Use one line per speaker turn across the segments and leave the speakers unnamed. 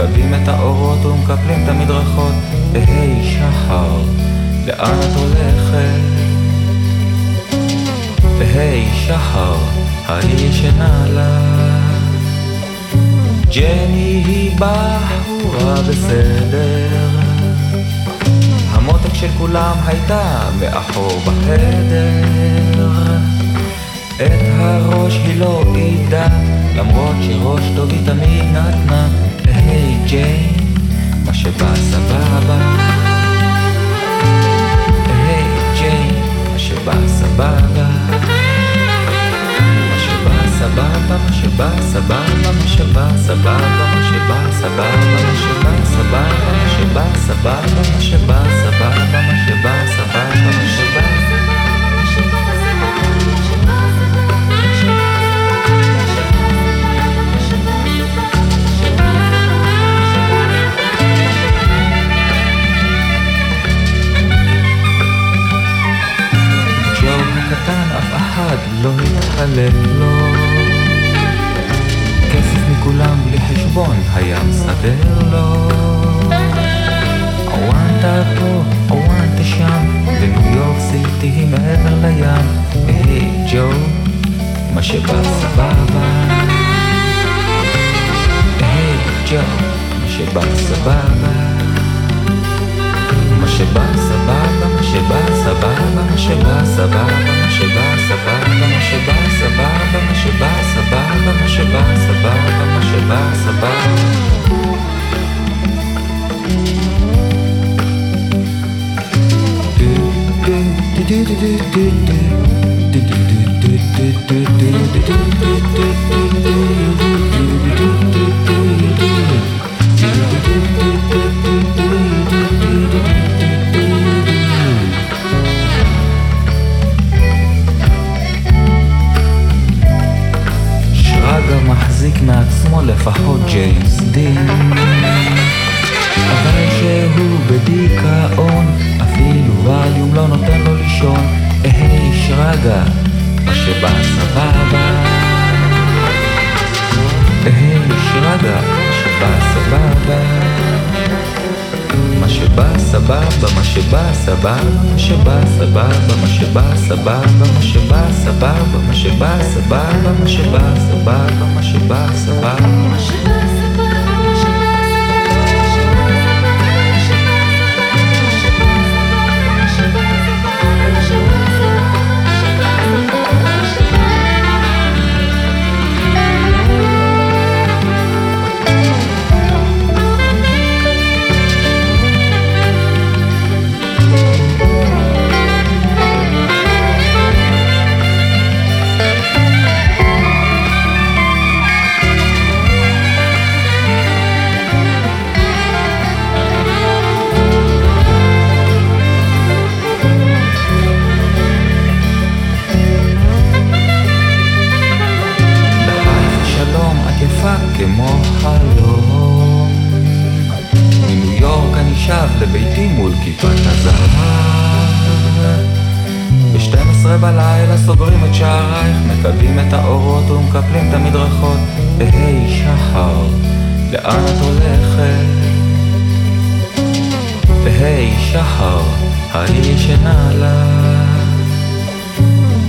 מקבלים את האורות ומקפלים את המדרכות. והי שחר, לאן את הולכת? והי שחר, ההיא ישנה לה. ג'ני היא בחורה בסדר. המותק של כולם הייתה מאחור בחדר. את הראש היא לא עידה, למרות שראש טוב היא תמיד נתנה. היי ג'יין, מה שבא סבבה. היי ג'יין, מה שבא סבבה. מה שבא סבבה, מה שבא סבבה, מה שבא סבבה, מה שבא סבבה, מה שבא סבבה, מה שבא סבבה, מה שבא סבבה, מה שבא סבבה, מה אף אחד לא התחלק לו. כסף מכולם בלי חשבון היה מסדר לו. הוואנטה פה, הוואנטה שם וניו יורק סיטי היא מעבר לים. היי ג'ו, מה שבא סבבה. היי ג'ו, מה שבא סבבה שבא סבבה, מה שבא סבבה, מה שבא סבבה, מה שבא סבבה, מה שבא סבבה, מה שבא סבבה, מה שבא סבבה, מה שבא סבבה. שרגא מעצמו לפחות ג'יימס דין. אבל שהוא בדיכאון אפילו ווליום לא נותן לו לישון. היי שרגא מה שבא סבבה היי שרגא מה שבא סבבה שבא סבבה, מה שבא סבבה, מה שבא סבבה, מה שבא סבבה, מה שבא סבבה, מה שבא סבבה, מה שבא סבבה, מה שבא סבבה. והי שחר, ההיא ישנה לה.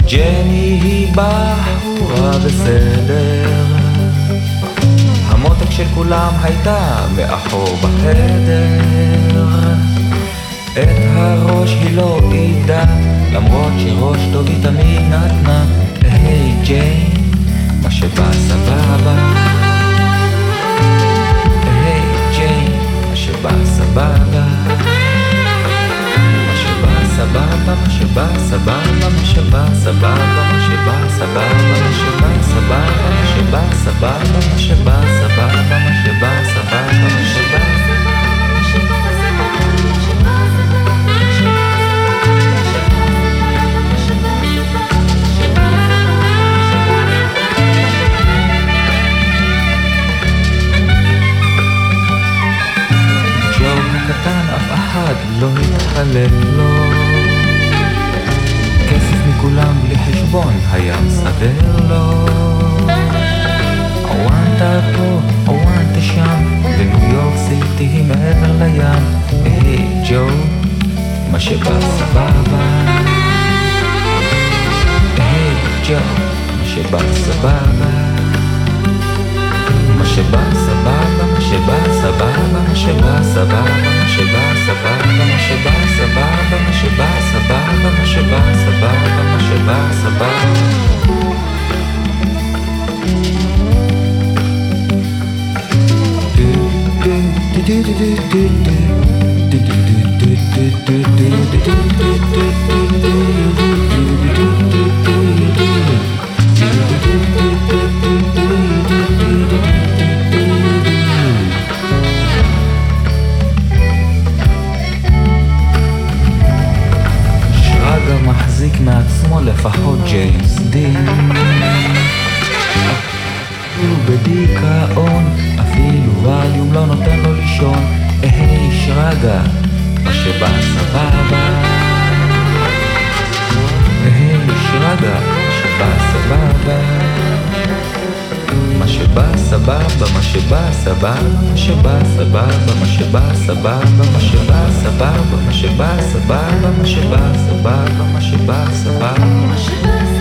ג'ני היא בחורה בסדר. המותק של כולם הייתה מאחור בחדר. את הראש היא לא עידה, למרות שראש טוב היא תמיד נתנה. היי ג'יין, מה שבא סבבה. היי ג'יין, מה שבא סבבה. סבבה מה שבא, סבבה מה שבא, סבבה מה שבא, סבבה מה שבא, סבבה מה שבא, סבבה מה שבא, סבבה מה שבא, סבבה מה שבא. הקטן אף אחד לא יתחלק לו כסף מכולם בלי חשבון היה מסדר לו. הוואנטה פה, הוואנטה שם בניו יורק סיטי היא מעבר לים. היי ג'ו, מה שבא סבבה. היי ג'ו, מה שבא סבבה. מה שבא סבבה, מה שבא סבבה, מה שבא סבבה, מה שבא סבבה, מה שבא סבבה, מה שבא סבבה, מה שבא סבבה, מה שבא סבבה שרגא שרגא, מה שבא סבבה היי שרגא, מה שבא סבבה מה שבא סבבה, מה שבא סבבה, מה שבא סבבה, מה שבא סבבה, מה שבא סבבה, מה שבא סבבה, מה שבא סבבה, מה שבא סבבה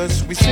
others we see.